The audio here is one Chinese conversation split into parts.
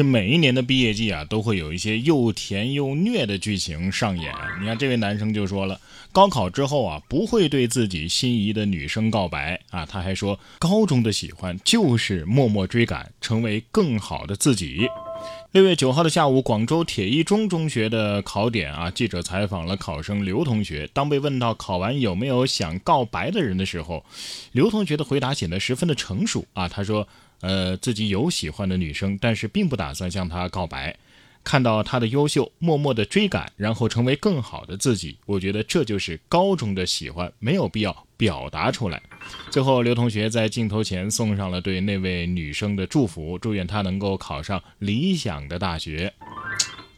这每一年的毕业季啊，都会有一些又甜又虐的剧情上演。你看这位男生就说了，高考之后啊，不会对自己心仪的女生告白啊。他还说，高中的喜欢就是默默追赶，成为更好的自己。六月九号的下午，广州铁一中中学的考点啊，记者采访了考生刘同学。当被问到考完有没有想告白的人的时候，刘同学的回答显得十分的成熟啊。他说：“呃，自己有喜欢的女生，但是并不打算向她告白。”看到她的优秀，默默的追赶，然后成为更好的自己。我觉得这就是高中的喜欢，没有必要表达出来。最后，刘同学在镜头前送上了对那位女生的祝福，祝愿她能够考上理想的大学。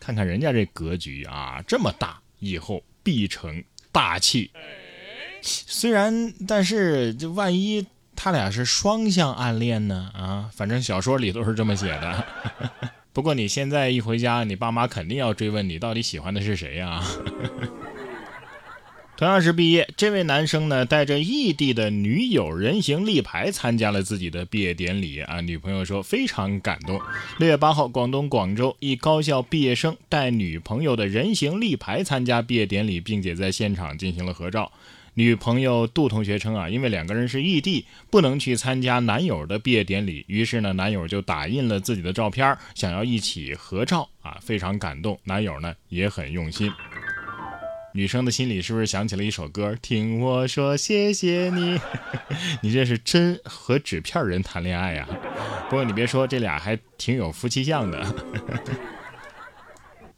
看看人家这格局啊，这么大，以后必成大器。虽然，但是这万一他俩是双向暗恋呢？啊，反正小说里都是这么写的。不过你现在一回家，你爸妈肯定要追问你到底喜欢的是谁呀？同样是毕业，这位男生呢带着异地的女友人形立牌参加了自己的毕业典礼啊。女朋友说非常感动。六月八号，广东广州一高校毕业生带女朋友的人形立牌参加毕业典礼，并且在现场进行了合照。女朋友杜同学称啊，因为两个人是异地，不能去参加男友的毕业典礼，于是呢，男友就打印了自己的照片，想要一起合照啊，非常感动。男友呢也很用心。女生的心里是不是想起了一首歌？听我说谢谢你，你这是真和纸片人谈恋爱呀？不过你别说，这俩还挺有夫妻相的。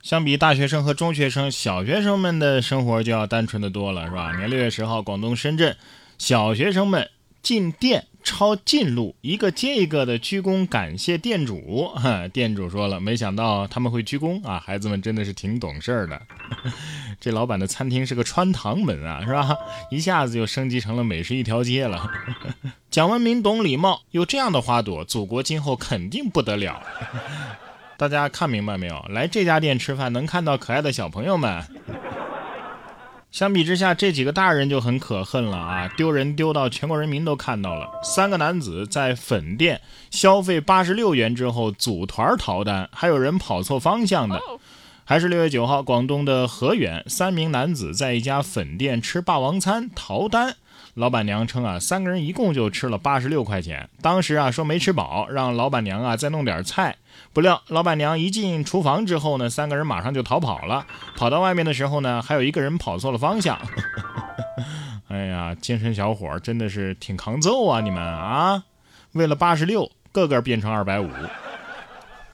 相比大学生和中学生，小学生们的生活就要单纯的多了，是吧？年六月十号，广东深圳，小学生们进店抄近路，一个接一个的鞠躬感谢店主。店主说了，没想到他们会鞠躬啊，孩子们真的是挺懂事儿的。这老板的餐厅是个穿堂门啊，是吧？一下子就升级成了美食一条街了。讲文明，懂礼貌，有这样的花朵，祖国今后肯定不得了。大家看明白没有？来这家店吃饭能看到可爱的小朋友们。相比之下，这几个大人就很可恨了啊！丢人丢到全国人民都看到了。三个男子在粉店消费八十六元之后组团逃单，还有人跑错方向的。还是六月九号，广东的河源，三名男子在一家粉店吃霸王餐逃单。老板娘称啊，三个人一共就吃了八十六块钱。当时啊说没吃饱，让老板娘啊再弄点菜。不料老板娘一进厨房之后呢，三个人马上就逃跑了。跑到外面的时候呢，还有一个人跑错了方向。哎呀，精神小伙真的是挺抗揍啊！你们啊，为了八十六，个个变成二百五。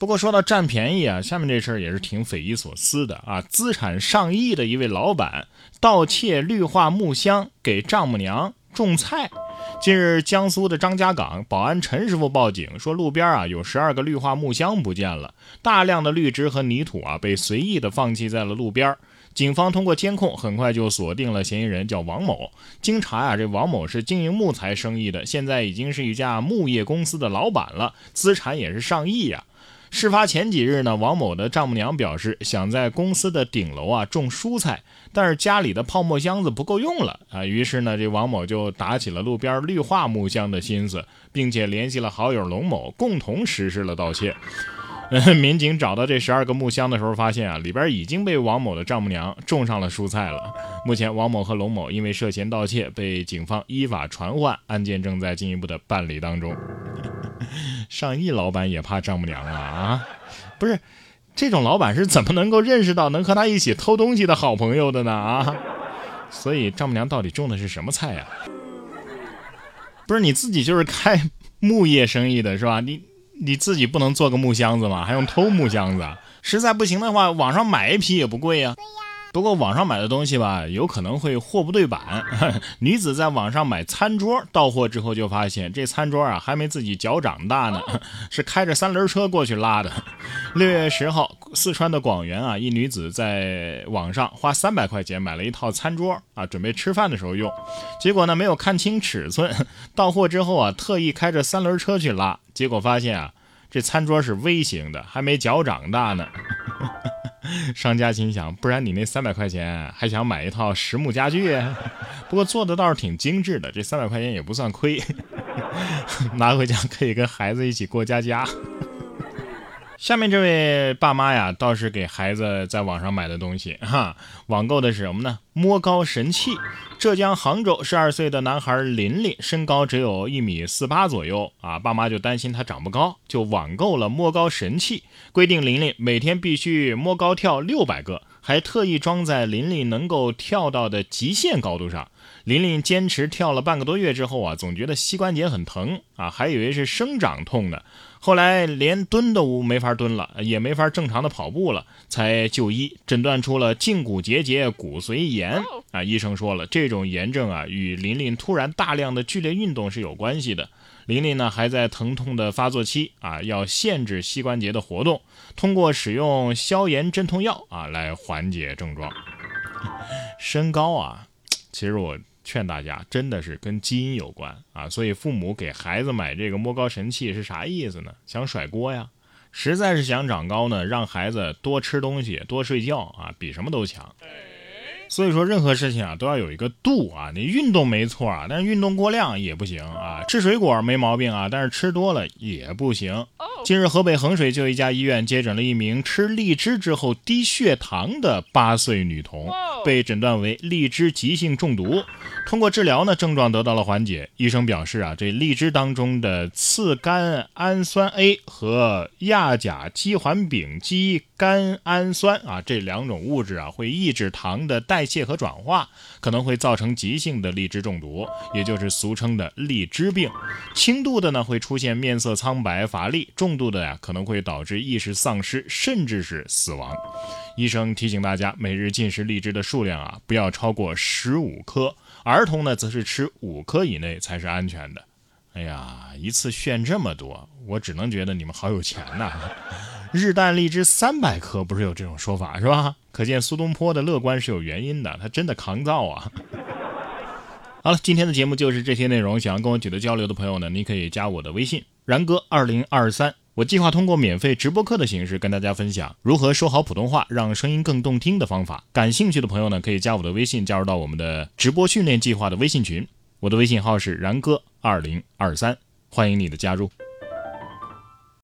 不过说到占便宜啊，下面这事儿也是挺匪夷所思的啊！资产上亿的一位老板盗窃绿化木箱给丈母娘种菜。近日，江苏的张家港保安陈师傅报警说，路边啊有十二个绿化木箱不见了，大量的绿植和泥土啊被随意的放弃在了路边。警方通过监控很快就锁定了嫌疑人，叫王某。经查啊，这王某是经营木材生意的，现在已经是一家木业公司的老板了，资产也是上亿呀。事发前几日呢，王某的丈母娘表示想在公司的顶楼啊种蔬菜，但是家里的泡沫箱子不够用了啊，于是呢，这王某就打起了路边绿化木箱的心思，并且联系了好友龙某，共同实施了盗窃。民警找到这十二个木箱的时候，发现啊，里边已经被王某的丈母娘种上了蔬菜了。目前，王某和龙某因为涉嫌盗窃被警方依法传唤，案件正在进一步的办理当中。上亿老板也怕丈母娘啊啊！不是，这种老板是怎么能够认识到能和他一起偷东西的好朋友的呢啊？所以丈母娘到底种的是什么菜呀？不是你自己就是开木业生意的是吧？你。你自己不能做个木箱子吗？还用偷木箱子？实在不行的话，网上买一批也不贵呀。不过网上买的东西吧，有可能会货不对版。女子在网上买餐桌，到货之后就发现这餐桌啊还没自己脚长大呢，是开着三轮车过去拉的。六月十号，四川的广元啊，一女子在网上花三百块钱买了一套餐桌啊，准备吃饭的时候用，结果呢没有看清尺寸，到货之后啊特意开着三轮车去拉，结果发现啊这餐桌是微型的，还没脚长大呢。商家心想，不然你那三百块钱还想买一套实木家具？不过做的倒是挺精致的，这三百块钱也不算亏，拿回家可以跟孩子一起过家家。下面这位爸妈呀，倒是给孩子在网上买的东西 哈，网购的是什么呢？摸高神器。浙江杭州十二岁的男孩林林身高只有一米四八左右啊，爸妈就担心他长不高，就网购了摸高神器，规定林林每天必须摸高跳六百个，还特意装在琳琳能够跳到的极限高度上。琳琳坚持跳了半个多月之后啊，总觉得膝关节很疼啊，还以为是生长痛呢。后来连蹲都没法蹲了，也没法正常的跑步了，才就医诊断出了胫骨结节骨髓炎啊。医生说了，这种炎症啊与琳琳突然大量的剧烈运动是有关系的。琳琳呢还在疼痛的发作期啊，要限制膝关节的活动，通过使用消炎镇痛药啊来缓缓解症状。身高啊，其实我。劝大家，真的是跟基因有关啊！所以父母给孩子买这个摸高神器是啥意思呢？想甩锅呀？实在是想长高呢，让孩子多吃东西、多睡觉啊，比什么都强。所以说，任何事情啊都要有一个度啊。你运动没错啊，但是运动过量也不行啊。吃水果没毛病啊，但是吃多了也不行。近日，河北衡水就一家医院接诊了一名吃荔枝之后低血糖的八岁女童，被诊断为荔枝急性中毒。通过治疗呢，症状得到了缓解。医生表示啊，这荔枝当中的次甘氨酸 A 和亚甲基环丙基甘氨酸啊这两种物质啊，会抑制糖的代谢和转化，可能会造成急性的荔枝中毒，也就是俗称的荔枝病。轻度的呢，会出现面色苍白、乏力；重度的呀，可能会导致意识丧失，甚至是死亡。医生提醒大家，每日进食荔枝的数量啊，不要超过十五颗。儿童呢，则是吃五颗以内才是安全的。哎呀，一次炫这么多，我只能觉得你们好有钱呐！日啖荔枝三百颗，不是有这种说法是吧？可见苏东坡的乐观是有原因的，他真的抗造啊！好了，今天的节目就是这些内容。想要跟我取得交流的朋友呢，你可以加我的微信然哥二零二三。我计划通过免费直播课的形式跟大家分享如何说好普通话，让声音更动听的方法。感兴趣的朋友呢，可以加我的微信，加入到我们的直播训练计划的微信群。我的微信号是然哥二零二三，欢迎你的加入。